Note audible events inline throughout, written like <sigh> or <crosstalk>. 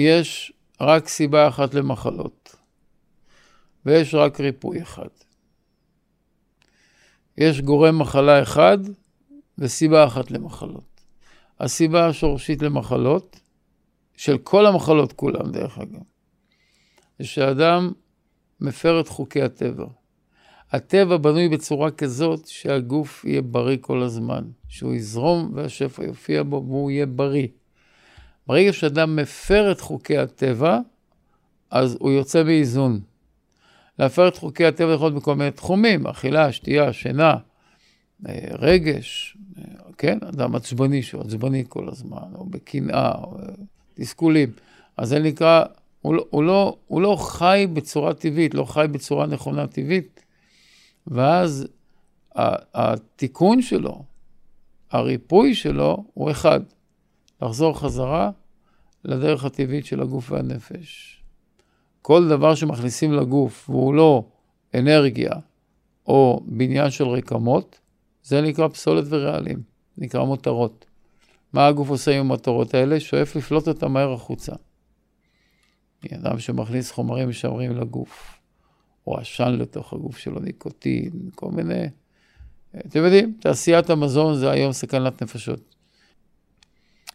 יש רק סיבה אחת למחלות, ויש רק ריפוי אחד. יש גורם מחלה אחד וסיבה אחת למחלות. הסיבה השורשית למחלות, של כל המחלות כולם דרך אגב, זה שאדם מפר את חוקי הטבע. הטבע בנוי בצורה כזאת שהגוף יהיה בריא כל הזמן, שהוא יזרום והשפע יופיע בו והוא יהיה בריא. ברגע שאדם מפר את חוקי הטבע, אז הוא יוצא מאיזון. להפר את חוקי הטבע יכול להיות בכל מיני תחומים, אכילה, שתייה, שינה, אה, רגש, אה, כן, אדם עצבני שהוא עצבני כל הזמן, או בקנאה, או אה, תסכולים. אז זה נקרא, הוא לא, הוא, לא, הוא לא חי בצורה טבעית, לא חי בצורה נכונה טבעית, ואז התיקון שלו, הריפוי שלו, הוא אחד, לחזור חזרה לדרך הטבעית של הגוף והנפש. כל דבר שמכניסים לגוף והוא לא אנרגיה או בניין של רקמות, זה נקרא פסולת ורעלים, נקרא מותרות. מה הגוף עושה עם המטרות האלה? שואף לפלוט אותם מהר החוצה. אדם שמכניס חומרים משמרים לגוף, או עשן לתוך הגוף שלו, ניקוטין, כל מיני... אתם יודעים, תעשיית המזון זה היום סכנת נפשות.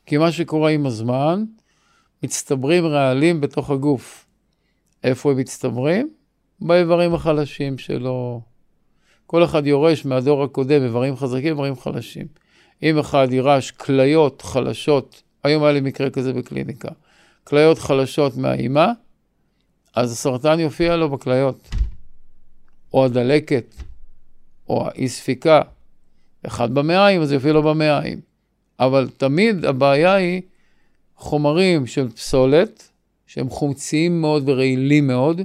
כי מה שקורה עם הזמן, מצטברים רעלים בתוך הגוף. איפה הם מצטברים? באיברים החלשים שלו. כל אחד יורש מהדור הקודם איברים חזקים, איברים חלשים. אם אחד יירש כליות חלשות, היום היה לי מקרה כזה בקליניקה, כליות חלשות מהאימה, אז הסרטן יופיע לו בכליות. או הדלקת, או האי ספיקה. אחד במעיים, אז יופיע לו במעיים. אבל תמיד הבעיה היא חומרים של פסולת, שהם חומציים מאוד ורעילים מאוד,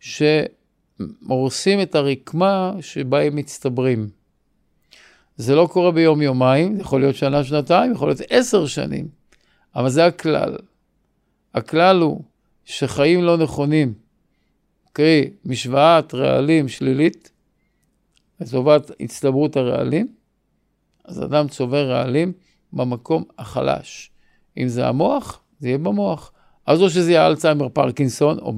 שהורסים את הרקמה שבה הם מצטברים. זה לא קורה ביום-יומיים, יכול להיות שנה-שנתיים, יכול להיות עשר שנים, אבל זה הכלל. הכלל הוא שחיים לא נכונים, קרי, משוואת רעלים שלילית, לטובת הצטברות הרעלים, אז אדם צובר רעלים במקום החלש. אם זה המוח, זה יהיה במוח. אז או שזה יהיה אלצהיימר פרקינסון, או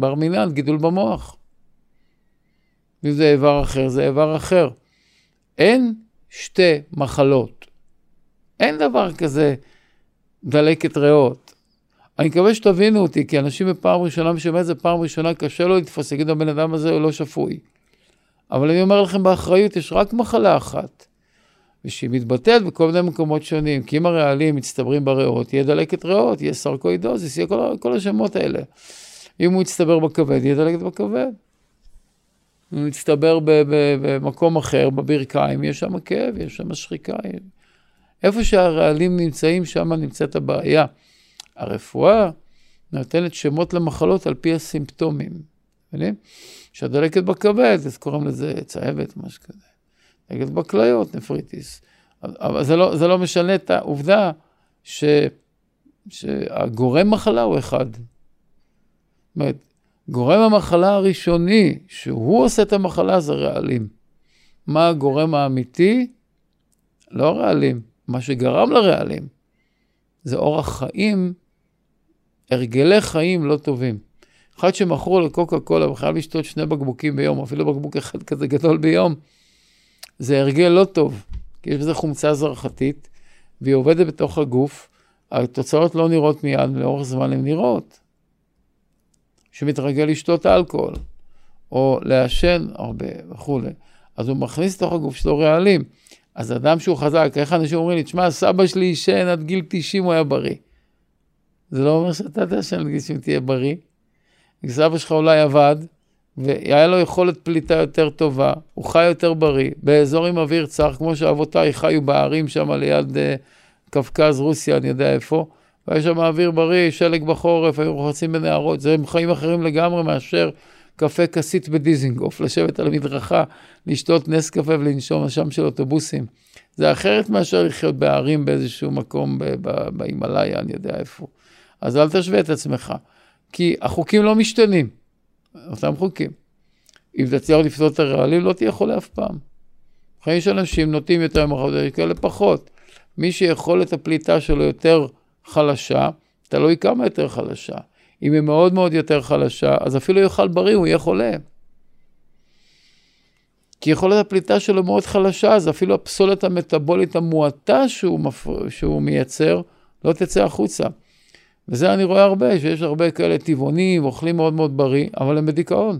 בר מינן, גידול במוח. אם זה איבר אחר, זה איבר אחר. אין שתי מחלות. אין דבר כזה דלקת ריאות. אני מקווה שתבינו אותי, כי אנשים בפעם ראשונה, מי שאומר את זה פעם ראשונה, קשה לו לתפוס, יגידו, הבן אדם הזה הוא לא שפוי. אבל אני אומר לכם באחריות, יש רק מחלה אחת. ושהיא מתבטאת בכל מיני מקומות שונים, כי אם הרעלים מצטברים בריאות, יהיה דלקת ריאות, יהיה סרקואידוזיס, יהיה כל, כל השמות האלה. אם הוא יצטבר בכבד, יהיה דלקת בכבד. אם הוא יצטבר במקום אחר, בברכיים, יש שם כאב, יש שם שחיקה. איפה שהרעלים נמצאים, שם נמצאת הבעיה. הרפואה נותנת שמות למחלות על פי הסימפטומים. מבינים? כשהדלקת בכבד, אז קוראים לזה צהבת, משהו כזה. נגד בכליות, נפריטיס. אבל זה לא, זה לא משנה את העובדה ש, שהגורם מחלה הוא אחד. זאת אומרת, גורם המחלה הראשוני, שהוא עושה את המחלה, זה רעלים. מה הגורם האמיתי? לא רעלים, מה שגרם לרעלים. זה אורח חיים, הרגלי חיים לא טובים. אחד שמכרו לקוקה קולה וחייב לשתות שני בקבוקים ביום, אפילו בקבוק אחד כזה גדול ביום, זה הרגל לא טוב, כי יש בזה חומצה זרחתית, והיא עובדת בתוך הגוף, התוצאות לא נראות מיד, לאורך זמן הן נראות. שמתרגל לשתות אלכוהול, או לעשן הרבה וכולי, אז הוא מכניס לתוך הגוף שלו רעלים. אז אדם שהוא חזק, איך אנשים אומרים לי, תשמע, סבא שלי עישן עד גיל 90, הוא היה בריא. זה לא אומר שאתה תעשן עד גיל 90 תהיה בריא. סבא שלך אולי עבד, והיה לו יכולת פליטה יותר טובה, הוא חי יותר בריא, באזור עם אוויר צח, כמו שאבותיי חיו בערים שם ליד uh, קווקז, רוסיה, אני יודע איפה, והיה שם אוויר בריא, שלג בחורף, היו רוחצים בנהרות, זה חיים אחרים לגמרי מאשר קפה כסית בדיזינגוף, לשבת על המדרכה, לשתות נס קפה ולנשום אשם של אוטובוסים. זה אחרת מאשר לחיות בערים באיזשהו מקום בהימאליה, אני יודע איפה. אז אל תשווה את עצמך, כי החוקים לא משתנים. אותם חוקים. אם תצליח לפתור את הרעלים, לא תהיה חולה אף פעם. חיים של אנשים נוטים יותר מחלות, יש כאלה פחות. מי שיכולת הפליטה שלו יותר חלשה, תלוי כמה יותר חלשה. אם היא מאוד מאוד יותר חלשה, אז אפילו יאכל בריא, הוא יהיה חולה. כי יכולת הפליטה שלו מאוד חלשה, אז אפילו הפסולת המטבולית המועטה שהוא, מפ... שהוא מייצר, לא תצא החוצה. וזה אני רואה הרבה, שיש הרבה כאלה טבעונים, אוכלים מאוד מאוד בריא, אבל הם בדיכאון.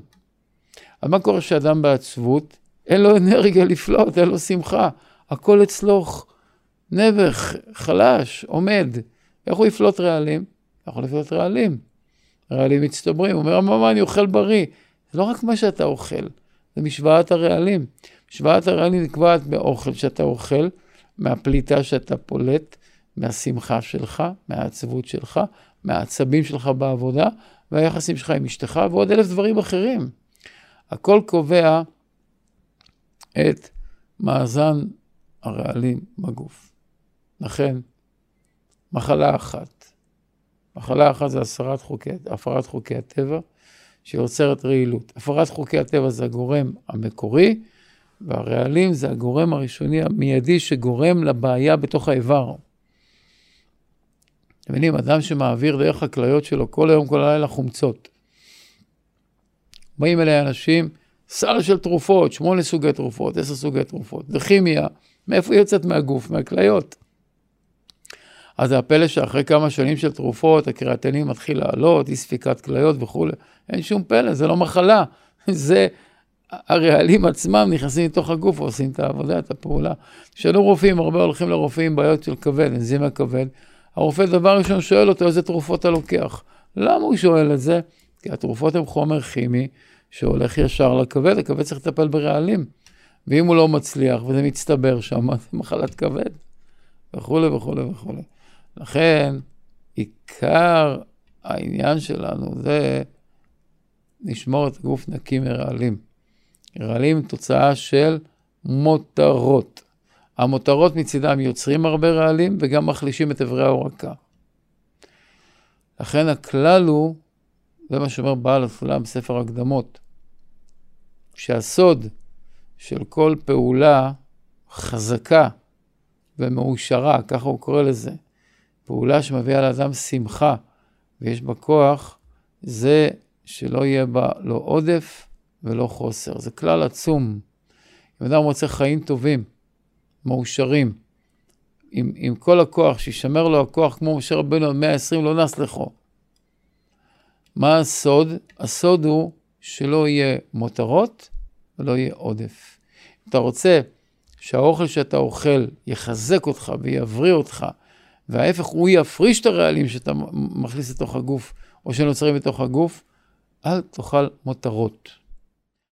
אז מה קורה כשאדם בעצבות? אין לו אנרגיה לפלוט, אין לו שמחה. הכל אצלו נבך, חלש, עומד. איך הוא יפלוט רעלים? יכול לפלוט רעלים. רעלים מצטברים. הוא אומר, מה, אני אוכל בריא. זה לא רק מה שאתה אוכל, זה משוואת הרעלים. משוואת הרעלים נקבעת באוכל שאתה אוכל, מהפליטה שאתה פולט, מהשמחה שלך, מהעצבות שלך, מהעצבים שלך בעבודה, והיחסים שלך עם אשתך, ועוד אלף דברים אחרים. הכל קובע את מאזן הרעלים בגוף. לכן, מחלה אחת, מחלה אחת זה הסרת חוקי, הפרת חוקי הטבע, שיוצרת רעילות. הפרת חוקי הטבע זה הגורם המקורי, והרעלים זה הגורם הראשוני המיידי שגורם לבעיה בתוך האיבר. אתם מבינים, אדם שמעביר דרך הכליות שלו כל היום, כל הלילה חומצות. באים אליי אנשים, סל של תרופות, שמונה סוגי תרופות, עשר סוגי תרופות, זה כימיה, מאיפה היא יוצאת מהגוף? מהכליות. אז זה הפלא שאחרי כמה שנים של תרופות, הקריאטנים מתחיל לעלות, אי ספיקת כליות וכולי. אין שום פלא, זה לא מחלה. <laughs> זה הרעלים עצמם נכנסים לתוך הגוף ועושים את העבודה, את הפעולה. כשאנו רופאים, הרבה הולכים לרופאים עם בעיות של כבד, אנזים הכבד. הרופא דבר ראשון שואל אותו איזה תרופות אתה לוקח. למה הוא שואל את זה? כי התרופות הן חומר כימי שהולך ישר לכבד, הכבד צריך לטפל ברעלים. ואם הוא לא מצליח וזה מצטבר שם, זה מחלת כבד, וכולי וכולי וכולי. לכן, עיקר העניין שלנו זה לשמור את הגוף נקי מרעלים. רעלים תוצאה של מותרות. המותרות מצידם יוצרים הרבה רעלים וגם מחלישים את אברי ההורקה. לכן הכלל הוא, זה מה שאומר בעל הסולם בספר הקדמות, שהסוד של כל פעולה חזקה ומאושרה, ככה הוא קורא לזה, פעולה שמביאה לאדם שמחה ויש בה כוח, זה שלא יהיה בה לא עודף ולא חוסר. זה כלל עצום. אם אדם רוצה חיים טובים, מאושרים, עם, עם כל הכוח, שישמר לו הכוח כמו משה רבנו עד 120 לא נס לכו. מה הסוד? הסוד הוא שלא יהיה מותרות ולא יהיה עודף. אם אתה רוצה שהאוכל שאתה אוכל יחזק אותך ויבריא אותך, וההפך, הוא יפריש את הרעלים שאתה מכניס לתוך הגוף, או שנוצרים בתוך הגוף, אל תאכל מותרות.